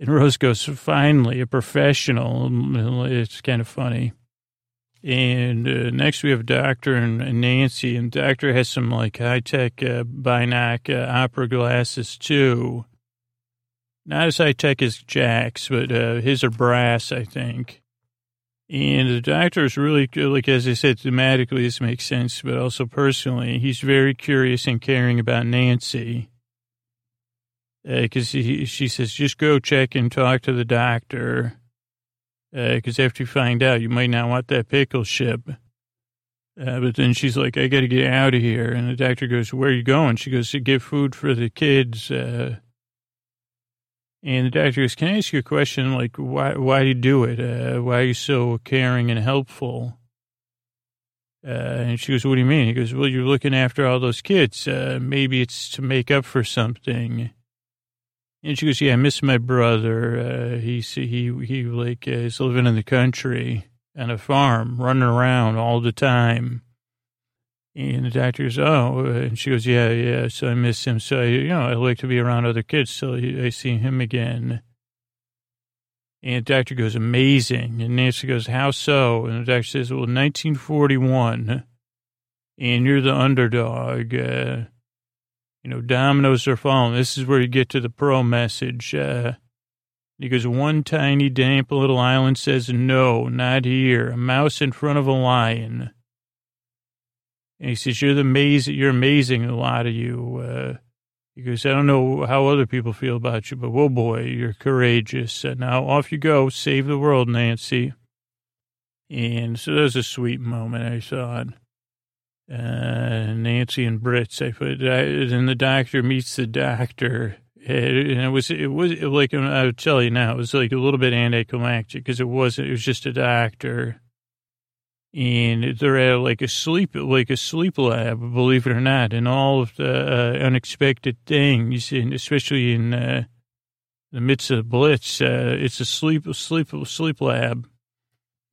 and Rose goes, finally, a professional. It's kind of funny. And uh, next we have Doctor and, and, Nancy, and Doctor has some like high tech uh, uh, opera glasses too. Not as high tech as Jack's, but uh, his are brass, I think. And the doctor is really, like as I said, thematically this makes sense, but also personally, he's very curious and caring about Nancy. Because uh, she says, just go check and talk to the doctor. Because uh, after you find out, you might not want that pickle ship. Uh, but then she's like, I got to get out of here. And the doctor goes, Where are you going? She goes, To get food for the kids. Uh, and the doctor goes, can I ask you a question? Like, why, why do you do it? Uh, why are you so caring and helpful? Uh, and she goes, what do you mean? He goes, well, you're looking after all those kids. Uh, maybe it's to make up for something. And she goes, yeah, I miss my brother. Uh, he, he, he like, uh, is living in the country on a farm, running around all the time. And the doctor goes, oh, and she goes, yeah, yeah. So I miss him. So, I, you know, I like to be around other kids. So I see him again. And the doctor goes, amazing. And Nancy goes, how so? And the doctor says, well, 1941, and you're the underdog. Uh, you know, dominoes are falling. This is where you get to the pro message. Uh, he goes, one tiny, damp little island says, no, not here. A mouse in front of a lion. And he says, you're the amazing, you're amazing, a lot of you. Uh, he goes, I don't know how other people feel about you, but whoa, boy, you're courageous. And now off you go, save the world, Nancy. And so that was a sweet moment, I thought. Uh, Nancy and Brits, I put, and the doctor meets the doctor. And it was, it was like, I would tell you now, it was like a little bit anticlimactic because it wasn't, it was just a doctor and they're at like a sleep like a sleep lab, believe it or not, and all of the uh, unexpected things, and especially in uh, the midst of the blitz, uh, it's a sleep sleep sleep lab,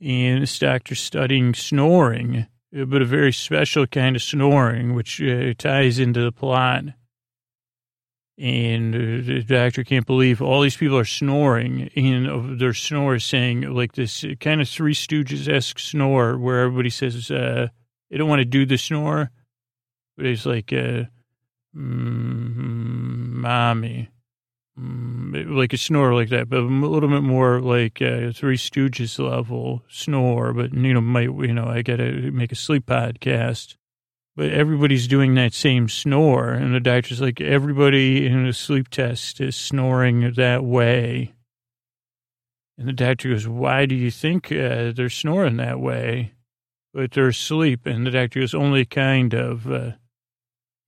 and this doctor's studying snoring, but a very special kind of snoring, which uh, ties into the plot. And the doctor can't believe all these people are snoring, and their snore is saying like this kind of Three Stooges esque snore, where everybody says uh, they don't want to do the snore, but it's like, uh, mm, "Mommy," mm, like a snore like that, but a little bit more like uh, Three Stooges level snore. But you know, might you know, I got to make a sleep podcast but everybody's doing that same snore. And the doctor's like, everybody in a sleep test is snoring that way. And the doctor goes, why do you think uh, they're snoring that way? But they're asleep. And the doctor goes, only kind of. Uh,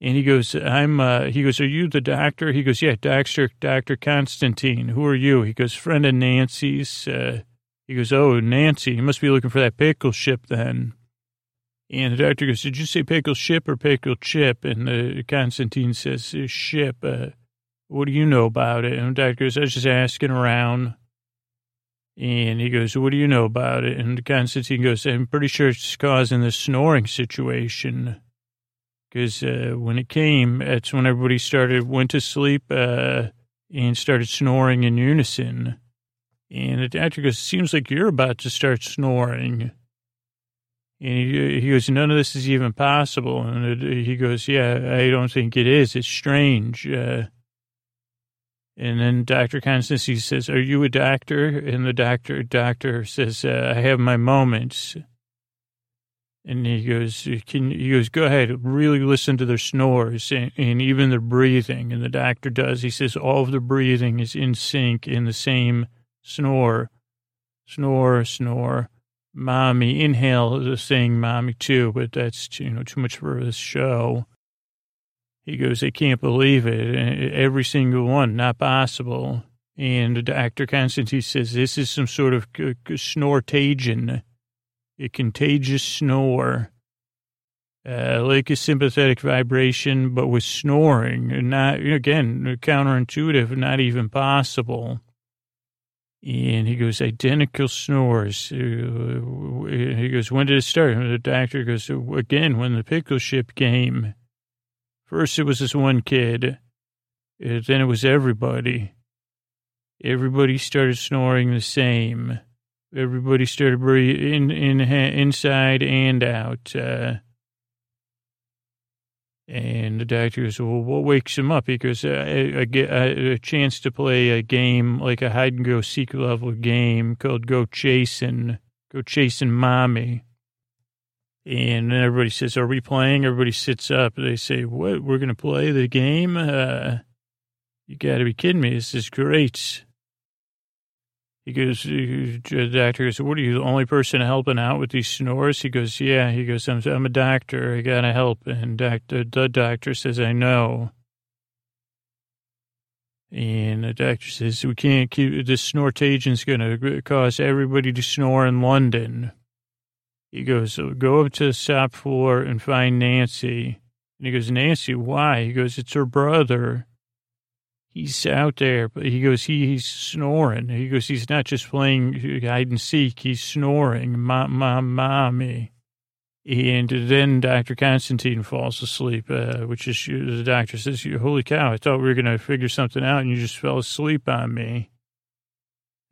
and he goes, I'm, uh, he goes, are you the doctor? He goes, yeah, Dr. Dr. Constantine. Who are you? He goes, friend of Nancy's. Uh, he goes, oh, Nancy, you must be looking for that pickle ship then. And the doctor goes, did you say pickle ship or pickle chip? And uh, Constantine says, uh, ship. Uh, what do you know about it? And the doctor goes, I was just asking around. And he goes, what do you know about it? And Constantine goes, I'm pretty sure it's causing the snoring situation. Because uh, when it came, that's when everybody started, went to sleep uh, and started snoring in unison. And the doctor goes, it seems like you're about to start snoring. And he, he goes, none of this is even possible. And it, he goes, yeah, I don't think it is. It's strange. Uh, and then Dr. Constantine says, are you a doctor? And the doctor, doctor says, uh, I have my moments. And he goes, can, he goes, go ahead, really listen to their snores and, and even their breathing. And the doctor does. He says, all of the breathing is in sync in the same snore, snore, snore mommy. Inhale saying mommy too, but that's, you know, too much for this show. He goes, I can't believe it. Every single one, not possible. And Dr. Constantine says, this is some sort of snortagion, a contagious snore. Uh, like a sympathetic vibration, but with snoring, and not, again, counterintuitive, not even possible. And he goes, identical snores. Uh, he goes, when did it start? And the doctor goes, again, when the pickle ship came. First it was this one kid. Uh, then it was everybody. Everybody started snoring the same. Everybody started breathing in, in, inside and out. Uh, and the doctor goes, well, what wakes him up? He goes, I, I get a chance to play a game, like a hide and go seek level game called Go Chasing, Go Chasing Mommy. And then everybody says, are we playing? Everybody sits up. They say, what, we're going to play the game? Uh, you got to be kidding me. This is great. He goes, the doctor goes, what are you, the only person helping out with these snores? He goes, yeah. He goes, I'm, I'm a doctor. I got to help. And doctor, the doctor says, I know. And the doctor says, we can't keep, this snortagion going to cause everybody to snore in London. He goes, go up to the top floor and find Nancy. And he goes, Nancy, why? He goes, it's her brother he's out there, but he goes, he, he's snoring. He goes, he's not just playing hide and seek, he's snoring, ma, ma, mommy. And then Dr. Constantine falls asleep, uh, which is, the doctor says, holy cow, I thought we were going to figure something out and you just fell asleep on me.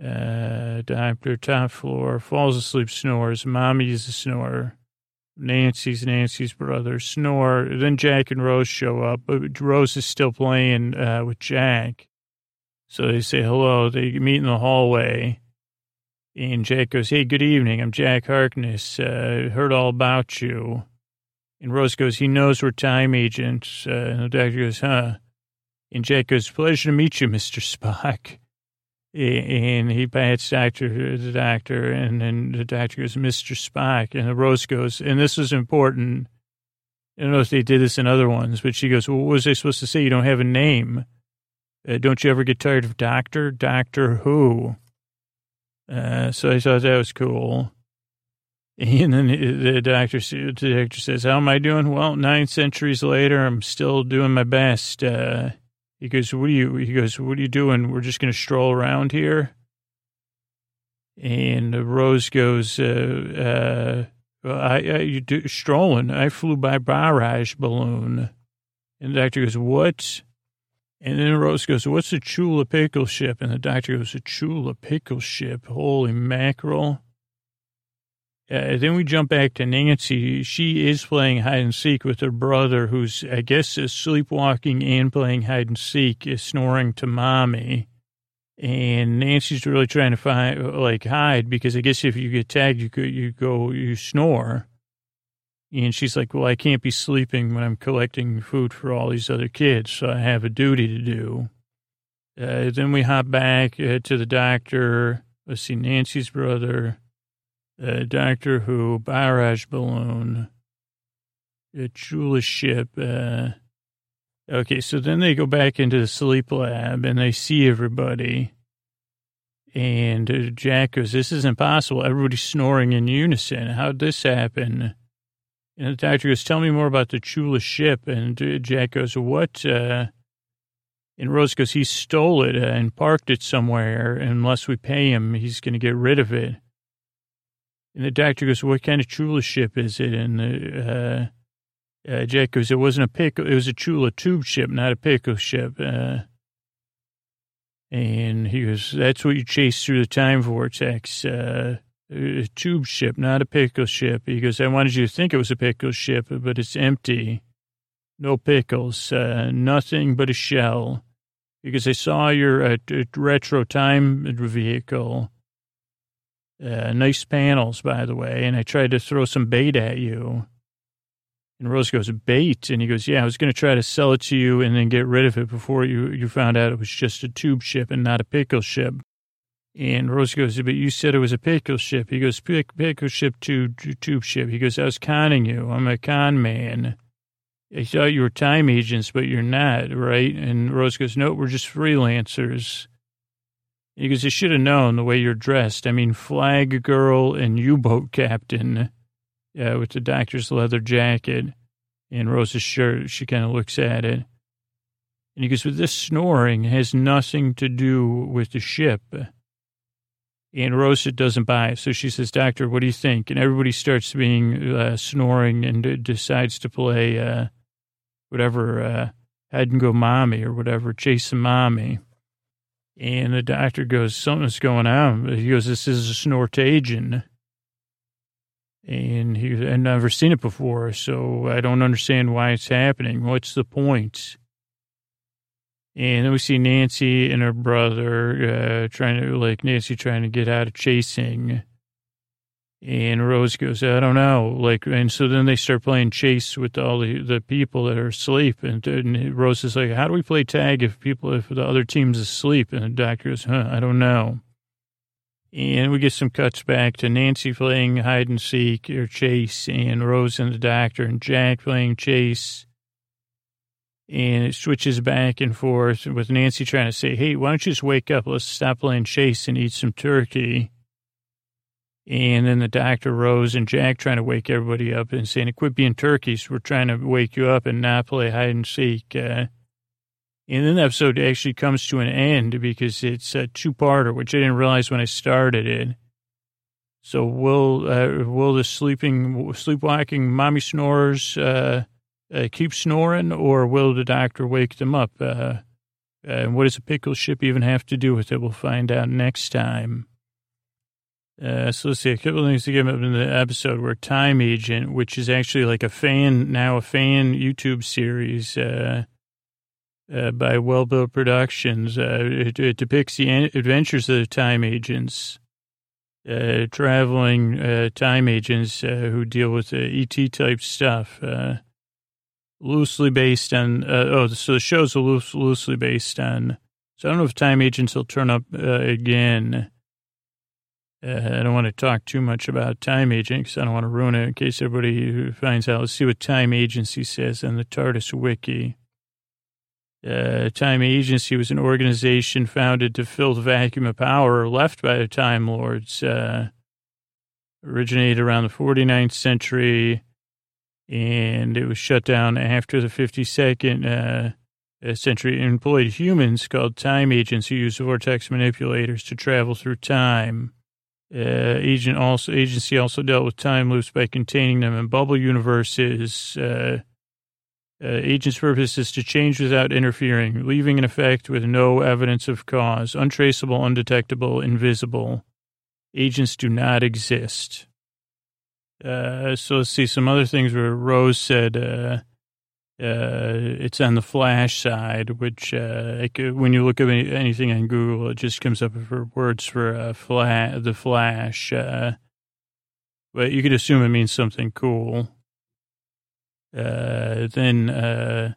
Uh, doctor, top floor, falls asleep, snores. Mommy is a snorer. Nancy's Nancy's brother snore. Then Jack and Rose show up, but Rose is still playing uh, with Jack. So they say hello. They meet in the hallway. And Jack goes, Hey, good evening. I'm Jack Harkness. Uh, heard all about you. And Rose goes, He knows we're time agents. Uh, and the doctor goes, Huh? And Jack goes, Pleasure to meet you, Mr. Spock and he pats doctor the doctor, and then the doctor goes, Mr. Spock, and the Rose goes, and this is important. I don't know if they did this in other ones, but she goes, well, what was I supposed to say? You don't have a name. Uh, don't you ever get tired of doctor? Doctor who? Uh, so I thought that was cool. And then the doctor, the doctor says, how am I doing? Well, nine centuries later, I'm still doing my best. Uh, he goes, what are you, he goes, what are you doing? We're just going to stroll around here. And Rose goes, uh, uh, I, I you do, strolling. I flew by barrage balloon. And the doctor goes, what? And then Rose goes, what's a Chula pickle ship? And the doctor goes, a Chula pickle ship. Holy mackerel. Uh, then we jump back to Nancy. She is playing hide and seek with her brother, who's, I guess, is sleepwalking and playing hide and seek, is snoring to mommy. And Nancy's really trying to find, like, hide because I guess if you get tagged, you could, you go, you snore. And she's like, well, I can't be sleeping when I'm collecting food for all these other kids, so I have a duty to do. Uh, then we hop back uh, to the doctor. Let's see, Nancy's brother, uh, Doctor Who, barrage balloon, a Chula ship. Uh, okay, so then they go back into the sleep lab and they see everybody. And uh, Jack goes, this is impossible. Everybody's snoring in unison. How'd this happen? And the doctor goes, tell me more about the Chula ship. And Jack goes, what? Uh, and Rose goes, he stole it uh, and parked it somewhere. Unless we pay him, he's going to get rid of it. And the doctor goes, what kind of Chula ship is it? And the, uh, uh, Jack goes, it wasn't a pickle. It was a Chula tube ship, not a pickle ship. Uh, and he goes, that's what you chase through the time vortex. Uh, a tube ship, not a pickle ship. He goes, I wanted you to think it was a pickle ship, but it's empty. No pickles, uh, nothing but a shell. Because I saw your uh, retro time vehicle. Uh, nice panels, by the way, and I tried to throw some bait at you. And Rose goes, bait? And he goes, yeah, I was going to try to sell it to you and then get rid of it before you, you found out it was just a tube ship and not a pickle ship. And Rose goes, but you said it was a pickle ship. He goes, Pick, pickle ship to tube ship. He goes, I was conning you. I'm a con man. I thought you were time agents, but you're not, right? And Rose goes, no, we're just freelancers. Goes, I should have known the way you're dressed. I mean, flag girl and U-boat captain uh, with the doctor's leather jacket and Rose's shirt. She kind of looks at it. And he goes, well, this snoring has nothing to do with the ship. And Rosa doesn't buy it. So she says, Doctor, what do you think? And everybody starts being uh, snoring and d- decides to play uh, whatever, uh, hide and go mommy or whatever, chase mommy. And the doctor goes, something's going on. He goes, this is a snortagion. And he, I've never seen it before, so I don't understand why it's happening. What's the point? And then we see Nancy and her brother uh, trying to, like, Nancy trying to get out of chasing. And Rose goes, I don't know. Like, and so then they start playing chase with all the, the people that are asleep. And, and Rose is like, how do we play tag if people, if the other team's asleep? And the doctor goes, huh, I don't know. And we get some cuts back to Nancy playing hide and seek or chase and Rose and the doctor and Jack playing chase and it switches back and forth with Nancy trying to say, hey, why don't you just wake up? Let's stop playing chase and eat some turkey. And then the doctor Rose and Jack trying to wake everybody up and saying, quit being turkeys. We're trying to wake you up and not play hide and seek. Uh, and then the episode actually comes to an end because it's a two-parter, which I didn't realize when I started it. So will uh, will the sleeping sleepwalking mommy snores uh, uh, keep snoring, or will the doctor wake them up? Uh, and what does a pickle ship even have to do with it? We'll find out next time. Uh, so let's see, a couple things to give up in the episode where Time Agent, which is actually like a fan, now a fan YouTube series uh, uh, by Well Built Productions, uh, it, it, depicts the adventures of the time agents, uh, traveling uh, time agents who deal with ET type stuff loosely based on, oh, so the show's loose, loosely based on, so I don't know if time agents will turn up again. Uh, I don't want to talk too much about time agent because I don't want to ruin it in case everybody finds out. Let's see what time agency says on the TARDIS wiki. Uh, time Agency was an organization founded to fill the vacuum of power left by the Time Lords. Uh, originated around the 49th century and it was shut down after the 52nd uh, century. It employed humans called time agents who used vortex manipulators to travel through time. Uh, agent also agency also dealt with time loops by containing them in bubble universes. Uh, Uh, agent's purpose is to change without interfering, leaving an effect with no evidence of cause, untraceable, undetectable, invisible. Agents do not exist. Uh, so let's see some other things where Rose said uh, it's on the Flash side, which uh, when you look at anything on Google, it just comes up for words for uh, fla- the Flash. Uh, but you could assume it means something cool. Uh, then, uh,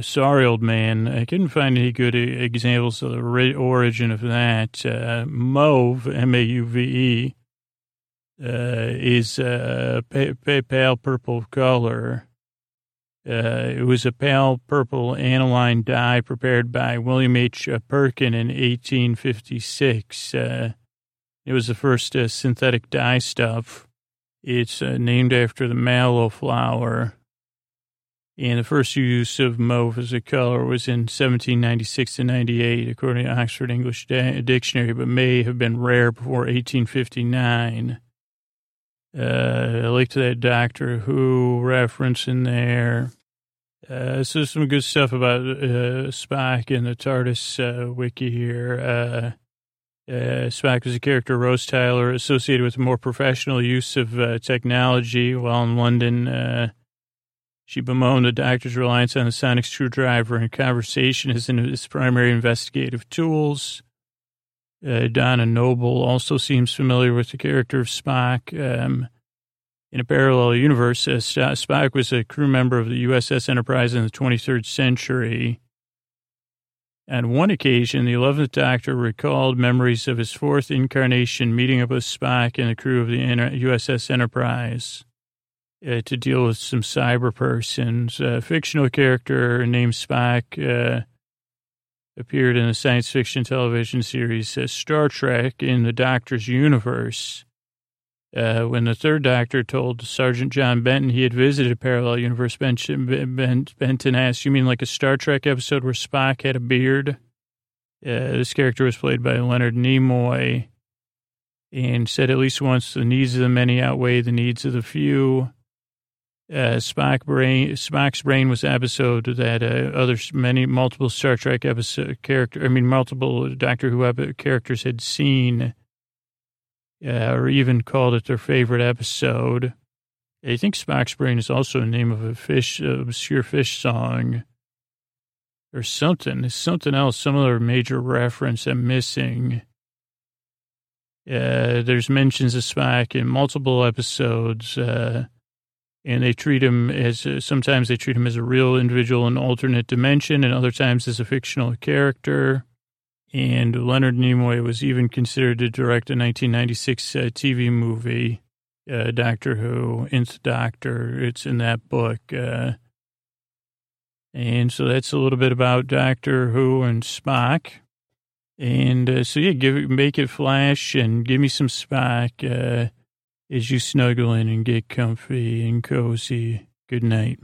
sorry, old man. I couldn't find any good examples of the origin of that. Mauve, M-A-U-V-E, uh, is a pale purple color. Uh, it was a pale purple aniline dye prepared by William H. Perkin in 1856. Uh, it was the first uh, synthetic dye stuff. It's uh, named after the mallow flower. And the first use of mauve as a color was in 1796 to 98, according to Oxford English Dictionary, but may have been rare before 1859. Uh, I liked that Doctor Who reference in there. Uh, so some good stuff about uh, Spock and the TARDIS uh, wiki here. Uh, uh, Spock was a character, Rose Tyler, associated with more professional use of uh, technology while in London. Uh, she bemoaned the doctor's reliance on the sonic screwdriver and conversation as his primary investigative tools. Uh, Donna Noble also seems familiar with the character of Spock. Um, in a parallel universe, uh, Spock was a crew member of the USS Enterprise in the 23rd century. On one occasion, the 11th Doctor recalled memories of his fourth incarnation meeting up with Spock and the crew of the USS Enterprise uh, to deal with some cyber persons. A fictional character named Spock uh, appeared in the science fiction television series uh, Star Trek in the Doctor's universe. Uh, when the third doctor told Sergeant John Benton he had visited a parallel universe, Benton asked, You mean like a Star Trek episode where Spock had a beard? Uh, this character was played by Leonard Nimoy and said at least once the needs of the many outweigh the needs of the few. Uh, Spock brain, Spock's brain was episode that uh, other many multiple Star Trek episode character, I mean multiple Doctor Who characters had seen uh, or even called it their favorite episode. I think Spock's Brain is also the name of a fish, uh, obscure Phish song or something. Something else, some other major reference I'm missing. Uh, there's mentions of Spock in multiple episodes, uh, and they treat him as uh, sometimes they treat him as a real individual in alternate dimension, and other times as a fictional character. And Leonard Nimoy was even considered to direct a 1996 uh, TV movie, uh, Doctor Who, Nth Doctor. It's in that book. Uh, and so that's a little bit about Doctor Who and Spock. And uh, so, yeah, give make it flash and give me some Spock uh, as you snuggle in and get comfy and cozy. Good night.